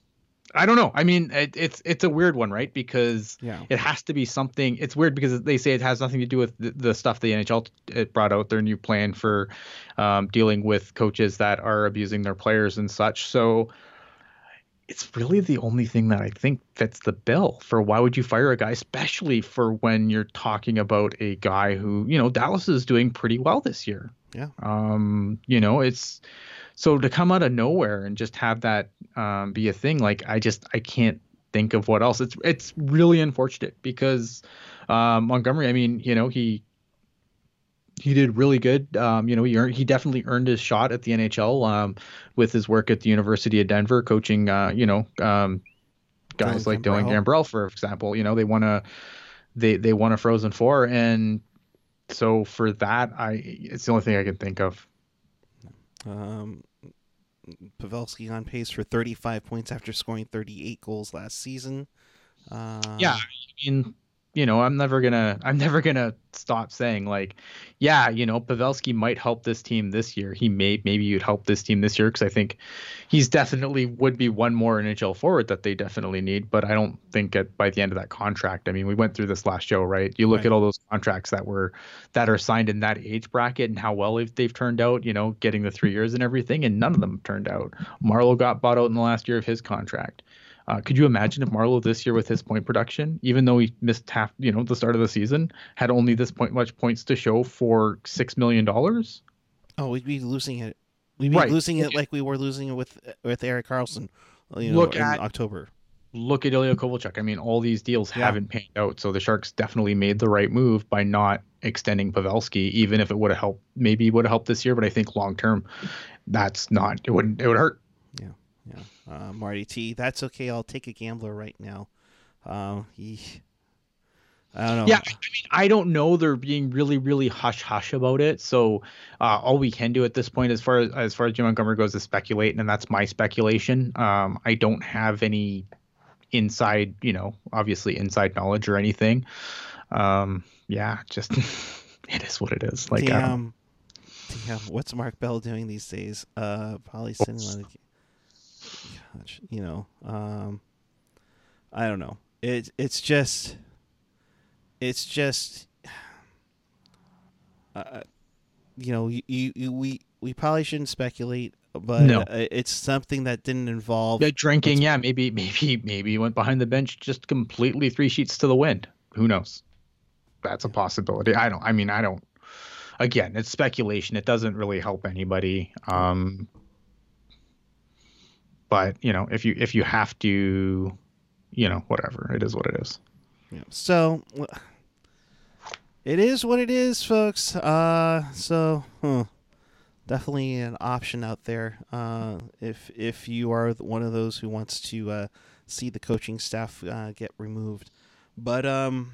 I don't know. I mean, it, it's it's a weird one, right? Because yeah. it has to be something. It's weird because they say it has nothing to do with the, the stuff the NHL it brought out their new plan for um, dealing with coaches that are abusing their players and such. So it's really the only thing that I think fits the bill for why would you fire a guy, especially for when you're talking about a guy who you know Dallas is doing pretty well this year. Yeah. Um, you know, it's so to come out of nowhere and just have that um, be a thing, like I just I can't think of what else. It's it's really unfortunate because um, Montgomery. I mean, you know, he he did really good. Um, you know, he earned, he definitely earned his shot at the NHL um, with his work at the University of Denver, coaching. Uh, you know, um, guys Dylan like Dylan Gambrell, for example. You know, they won a they they won a Frozen Four, and so for that, I it's the only thing I can think of. Um, Pavelski on pace for 35 points after scoring 38 goals last season. Uh, yeah, I mean, you know, I'm never gonna [LAUGHS] I'm never gonna stop saying like, yeah, you know, Pavelski might help this team this year. He may maybe you'd help this team this year because I think he's definitely would be one more NHL forward that they definitely need. But I don't think at by the end of that contract. I mean, we went through this last show, right? You look Right. at all those contracts that were that are signed in that age bracket and how well they've, they've turned out. You know, getting the three years and everything, and none of them turned out. Marleau got bought out in the last year of his contract. Uh, could you imagine if Marleau this year with his point production, even though he missed half, you know, the start of the season, had only this point much points to show for six million dollars? Oh, we'd be losing it. We'd be Right. losing it like we were losing it with with Erik Karlsson. You know, Look in at- October. Look at Ilya Kovalchuk. I mean, all these deals Yeah. haven't panned out, so the Sharks definitely made the right move by not extending Pavelski, even if it would have helped. Maybe would have helped this year, but I think long term, that's not. It wouldn't. It would hurt. Yeah, uh, Marty T. That's okay. I'll take a gambler right now. Um, he, I don't know. Yeah, I mean, I don't know. They're being really, really hush hush about it. So uh, all we can do at this point, as far as as far as Jim Montgomery goes, is speculate, and that's my speculation. Um, I don't have any inside, you know, obviously inside knowledge or anything. Um, yeah, just [LAUGHS] it is what it is. Like, I don't- damn, damn. What's Mark Bell doing these days? Uh, probably sitting on. the- Gosh, you know, um, I don't know. It it's just, it's just, uh, you know, you, you, we we probably shouldn't speculate, but No. uh, it's something that didn't involve. yeah, drinking. Yeah, maybe, maybe, maybe he went behind the bench just completely three sheets to the wind. Who knows? That's a possibility. I don't. I mean, I don't. Again, it's speculation. It doesn't really help anybody. Um, but you know, if you if you have to, you know, whatever. It is what it is. Yeah. So it is what it is, folks. Uh, so huh, definitely an option out there. Uh, if if you are one of those who wants to uh, see the coaching staff uh, get removed, but um,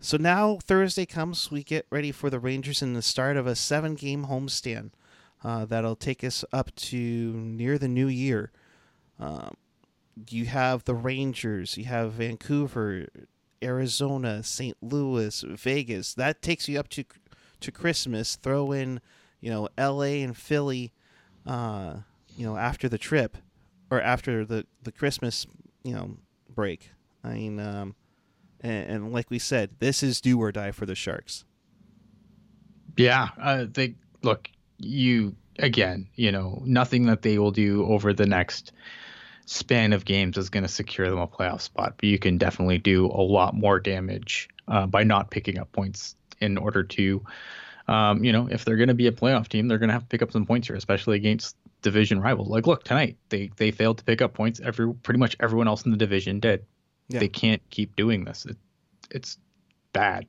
so now Thursday comes, we get ready for the Rangers in the start of a seven-game homestand. Uh, that'll take us up to near the new year. Um, you have the Rangers, you have Vancouver, Arizona, St. Louis, Vegas. That takes you up to to Christmas. Throw in, you know, L.A. and Philly, uh, you know, after the trip or after the the Christmas, you know, break. I mean, um, and, and like we said, this is do or die for the Sharks. Yeah, uh, they look you again. You know, nothing that they will do over the next span of games is going to secure them a playoff spot. But you can definitely do a lot more damage uh, by not picking up points in order to, um, you know, if they're going to be a playoff team, they're going to have to pick up some points here, especially against division rivals. Like, look tonight, they they failed to pick up points. Every pretty much everyone else in the division did. Yeah. They can't keep doing this. It, it's bad.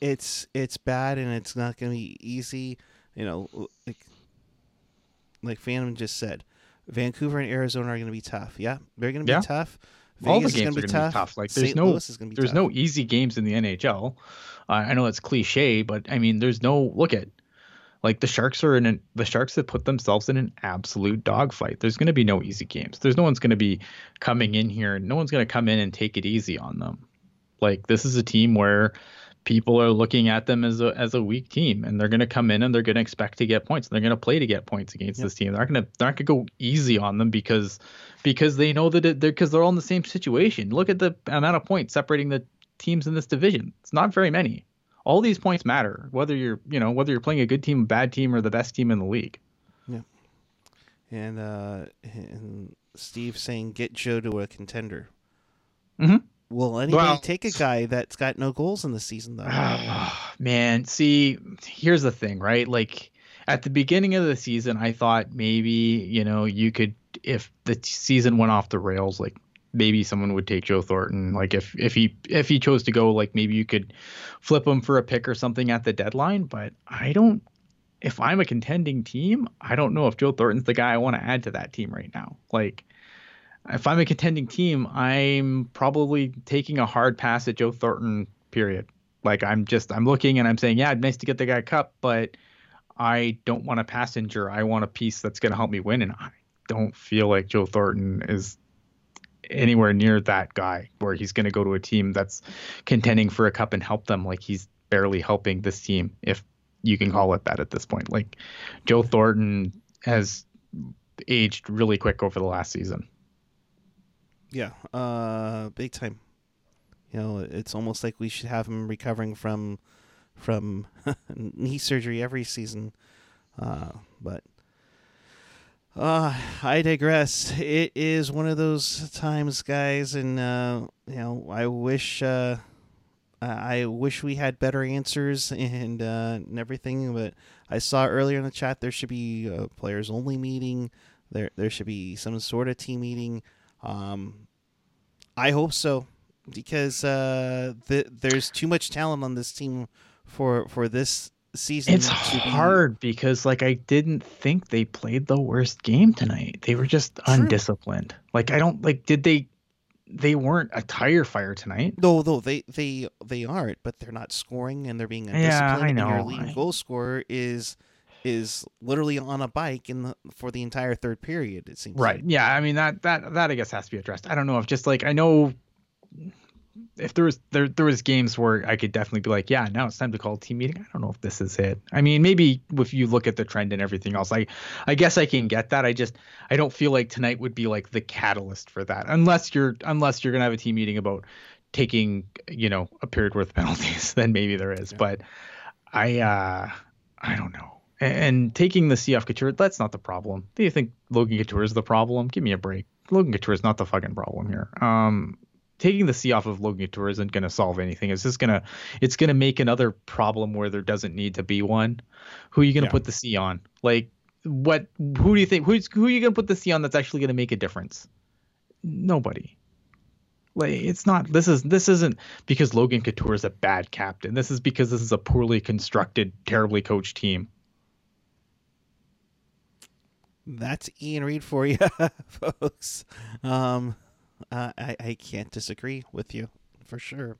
It's it's bad and it's not going to be easy. You know, like like Phantom just said, Vancouver and Arizona are going to be tough. Yeah, they're going to be Yeah. tough. All the Vegas is games gonna are going to be tough. Like there's St. no Louis is gonna be there's tough. no easy games in the NHL. Uh, I know that's cliche, but I mean there's no look at like the Sharks are in an, the Sharks that put themselves in an absolute dogfight. There's going to be no easy games. There's no one's going to be coming in here. No one's going to come in and take it easy on them. Like this is a team where people are looking at them as a as a weak team, and they're going to come in and they're going to expect to get points. And They're going to play to get points against Yep. this team. They're not going to they're not going to go easy on them because because they know that it, they're because they're all in the same situation. Look at the amount of points separating the teams in this division. It's not very many. All these points matter, whether you're you know whether you're playing a good team, a bad team, or the best team in the league. Yeah. And uh, and Steve saying get Joe to a contender. Mhm. Will anybody Well- take a guy that's got no goals in the season though? [SIGHS] Man, see, here's the thing, right? Like at the beginning of the season, I thought maybe, you know, you could if the season went off the rails, like maybe someone would take Joe Thornton. Like if if he if he chose to go, like maybe you could flip him for a pick or something at the deadline. But I don't. If I'm a contending team, I don't know if Joe Thornton's the guy I want to add to that team right now. Like if I'm a contending team, I'm probably taking a hard pass at Joe Thornton. Period. Like I'm just I'm looking and I'm saying, yeah, nice to get the guy cup, but I don't want a passenger. I want a piece that's going to help me win, and I don't feel like Joe Thornton is anywhere near that guy where he's going to go to a team that's contending for a cup and help them like he's barely helping this team if you can call it that at this point. Like Joe Thornton has aged really quick over the last season. Yeah, uh, big time. You know, it's almost like we should have him recovering from from [LAUGHS] knee surgery every season. Uh, but uh, I digress. It is one of those times, guys, and uh, you know, I wish uh, I wish we had better answers [LAUGHS] and uh, and everything. But I saw earlier in the chat there should be a players only meeting. There there should be some sort of team meeting. Um, I hope so because uh, the, there's too much talent on this team for for this season. It's hard be... because like I didn't think they played the worst game tonight. They were just True. undisciplined. Like I don't like did they they weren't a tire fire tonight. No, no, they they they aren't, but they're not scoring and they're being undisciplined. Yeah, I know. And your leading I... goal scorer is is literally on a bike in the for the entire third period. It seems right. Like. Yeah, I mean that that that I guess has to be addressed. I don't know if just like I know if there was there there was games where I could definitely be like, yeah, now it's time to call a team meeting. I don't know if this is it. I mean, maybe if you look at the trend and everything else, I I guess I can get that. I just I don't feel like tonight would be like the catalyst for that, unless you're unless you're gonna have a team meeting about taking you know a period worth of penalties. [LAUGHS] then maybe there is, yeah. but I uh I don't know. And, taking the C off Couture, that's not the problem. Do you think Logan Couture is the problem? Give me a break. Logan Couture is not the fucking problem here. Um, taking the C off of Logan Couture isn't going to solve anything. It's just gonna it's gonna make another problem where there doesn't need to be one. Who are you gonna yeah. put the C on? Like what? Who do you think? Who's who are you gonna put the C on that's actually gonna make a difference? Nobody. Like it's not. This is this isn't because Logan Couture is a bad captain. This is because this is a poorly constructed, terribly coached team. That's Ian Reed for you, [LAUGHS] folks. Um, I, I can't disagree with you for sure.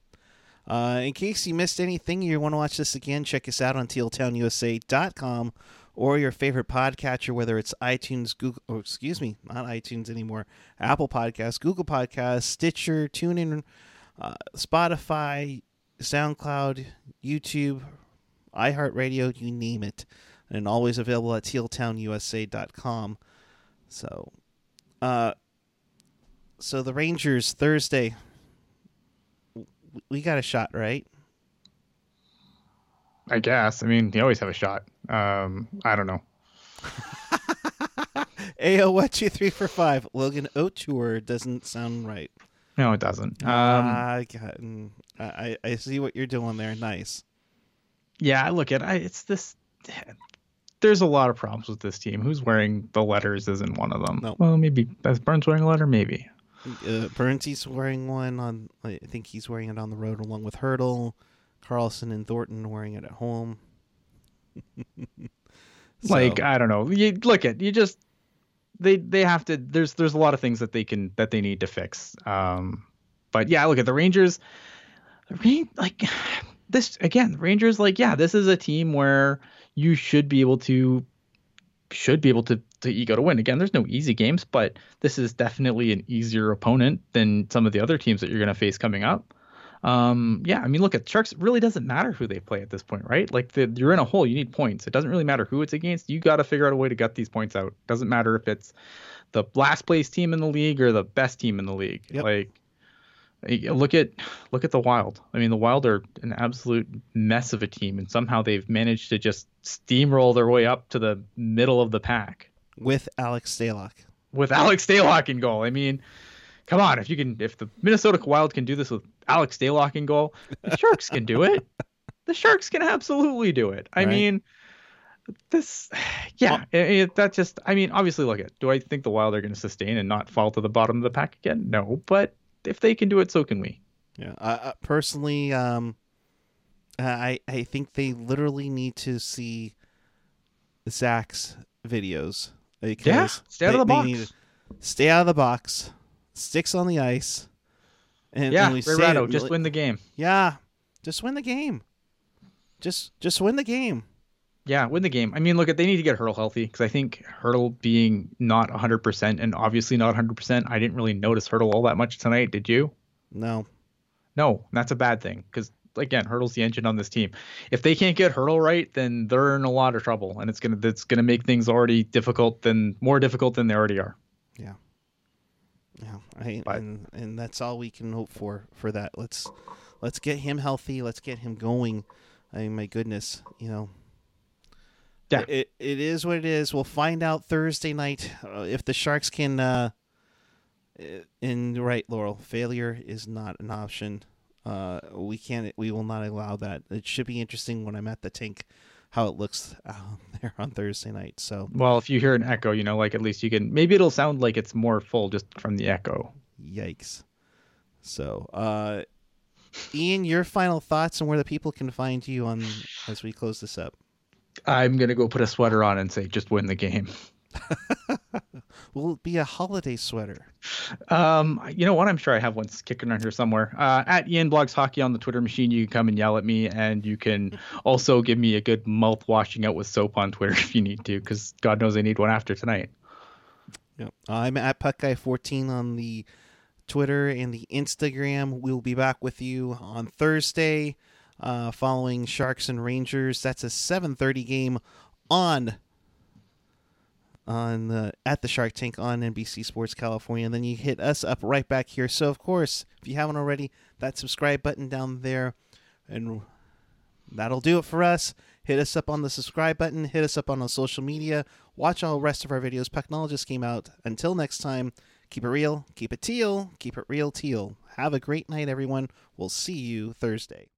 Uh, in case you missed anything, you want to watch this again, check us out on tealtownusa.com or your favorite podcatcher, whether it's iTunes, Google, oh, excuse me, not iTunes anymore, Apple Podcasts, Google Podcasts, Stitcher, TuneIn, uh, Spotify, SoundCloud, YouTube, iHeartRadio, you name it. And always available at tealtownusa.com. So, uh, so the Rangers Thursday. We got a shot, right? I guess. I mean, you always have a shot. Um, I don't know. AO what two three for five. Logan O'Toole doesn't sound right. No, it doesn't. Um, I, I I see what you're doing there. Nice. Yeah, look at I. It's this. There's a lot of problems with this team. Who's wearing the letters isn't one of them. No. Well, maybe Beth Burns wearing a letter, maybe. Uh, Burns wearing one on. I think he's wearing it on the road along with Hertl, Karlsson and Thornton wearing it at home. [LAUGHS] so. Like I don't know. You look at you just they they have to. There's there's a lot of things that they can that they need to fix. Um, but yeah, look at the Rangers. Like this again, Rangers. Like yeah, this is a team where you should be able to should be able to to ego to win. Again, there's no easy games, but this is definitely an easier opponent than some of the other teams that you're going to face coming up. Um, yeah, I mean, look at Sharks. Really doesn't matter who they play at this point, right? Like the, you're in a hole, you need points. It doesn't really matter who it's against. You got to figure out a way to gut these points out. Doesn't matter if it's the last place team in the league or the best team in the league. Yep. Like look at look at the Wild. I mean, the Wild are an absolute mess of a team, and somehow they've managed to just steamroll their way up to the middle of the pack with Alex Stalock. With Alex Stalock in goal. I mean, come on, if you can, if the Minnesota Wild can do this with Alex Stalock in goal, the Sharks can do it. The Sharks can absolutely do it. I right. mean, this, yeah, it, it, that just, I mean, obviously, look at. Do I think the Wild are going to sustain and not fall to the bottom of the pack again? No, but if they can do it, so can we. Yeah, uh, personally, um, I I think they literally need to see Zach's videos because yeah, stay out of the box. Stay out of the box. Sticks on the ice. And yeah, Rado, just win the game. Yeah, just win the game. Just just win the game. Yeah, win the game. I mean, look, at they need to get Hertl healthy because I think Hertl being not 100% and obviously not 100%, I didn't really notice Hertl all that much tonight. Did you? No. No, that's a bad thing because again, Hertl's the engine on this team. If they can't get Hertl right, then they're in a lot of trouble, and it's gonna that's gonna make things already difficult than more difficult than they already are. Yeah. Yeah, I, But- and and that's all we can hope for for that. Let's let's get him healthy. Let's get him going. I mean, my goodness, you know. Yeah. It it is what it is. We'll find out Thursday night uh, if the Sharks can. Uh, in right, Laurel, failure is not an option. Uh, we can't. We will not allow that. It should be interesting when I'm at the tank, how it looks [LAUGHS] out there on Thursday night. So Well, if you hear an echo, you know, like at least you can maybe it'll sound like it's more full just from the echo. Yikes. So, uh, Ian, your final thoughts and where the people can find you on as we close this up. I'm gonna go put a sweater on and say just win the game. [LAUGHS] Will it be a holiday sweater? Um, you know what? I'm sure I have one kicking around here somewhere. Uh, at Ian Blogs Hockey on the Twitter machine, you can come and yell at me, and you can [LAUGHS] also give me a good mouth washing out with soap on Twitter [LAUGHS] if you need to, because God knows I need one after tonight. Yep. I'm at PuckGuy14 on the Twitter and the Instagram. We'll be back with you on Thursday, uh, following Sharks and Rangers. That's a 7:30 game on on the at the Shark Tank on NBC Sports California. And then you hit us up right back here. So of course, if you haven't already, that subscribe button down there, and that'll do it for us. Hit us up on the subscribe button. Hit us up on our social media. Watch all the rest of our videos. Pucknologist came out. Until next time, keep it real, keep it teal, keep it real teal. Have a great night, everyone. We'll see you Thursday.